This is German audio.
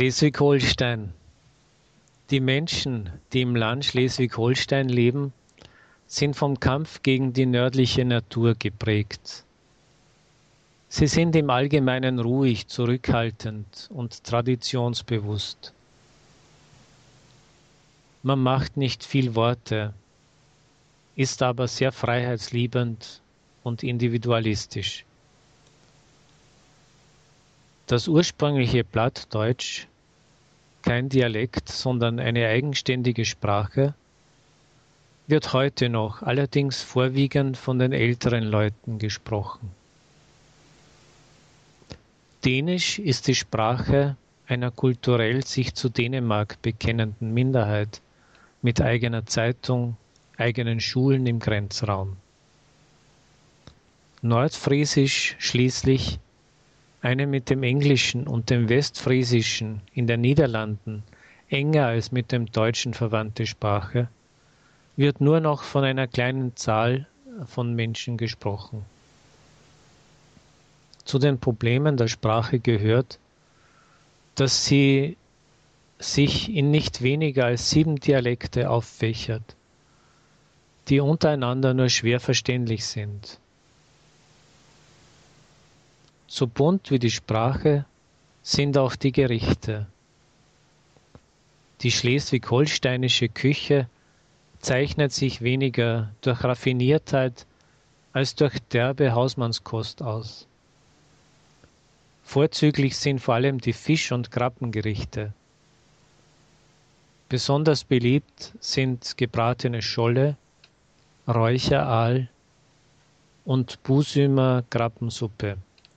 Schleswig-Holstein. Die Menschen, die im Land Schleswig-Holstein leben, sind vom Kampf gegen die nördliche Natur geprägt. Sie sind im Allgemeinen ruhig, zurückhaltend und traditionsbewusst. Man macht nicht viel Worte, ist aber sehr freiheitsliebend und individualistisch. Das ursprüngliche Plattdeutsch, kein Dialekt, sondern eine eigenständige Sprache, wird heute noch allerdings vorwiegend von den älteren Leuten gesprochen. Dänisch ist die Sprache einer kulturell sich zu Dänemark bekennenden Minderheit mit eigener Zeitung, eigenen Schulen im Grenzraum. Nordfriesisch schließlich, eine mit dem Englischen und dem Westfriesischen in den Niederlanden enger als mit dem Deutschen verwandte Sprache, wird nur noch von einer kleinen Zahl von Menschen gesprochen. Zu den Problemen der Sprache gehört, dass sie sich in nicht weniger als sieben Dialekte auffächert, die untereinander nur schwer verständlich sind. So bunt wie die Sprache sind auch die Gerichte. Die schleswig-holsteinische Küche zeichnet sich weniger durch Raffiniertheit als durch derbe Hausmannskost aus. Vorzüglich sind vor allem die Fisch- und Krabbengerichte. Besonders beliebt sind gebratene Scholle, Räucheraal und Busümer Krabbensuppe.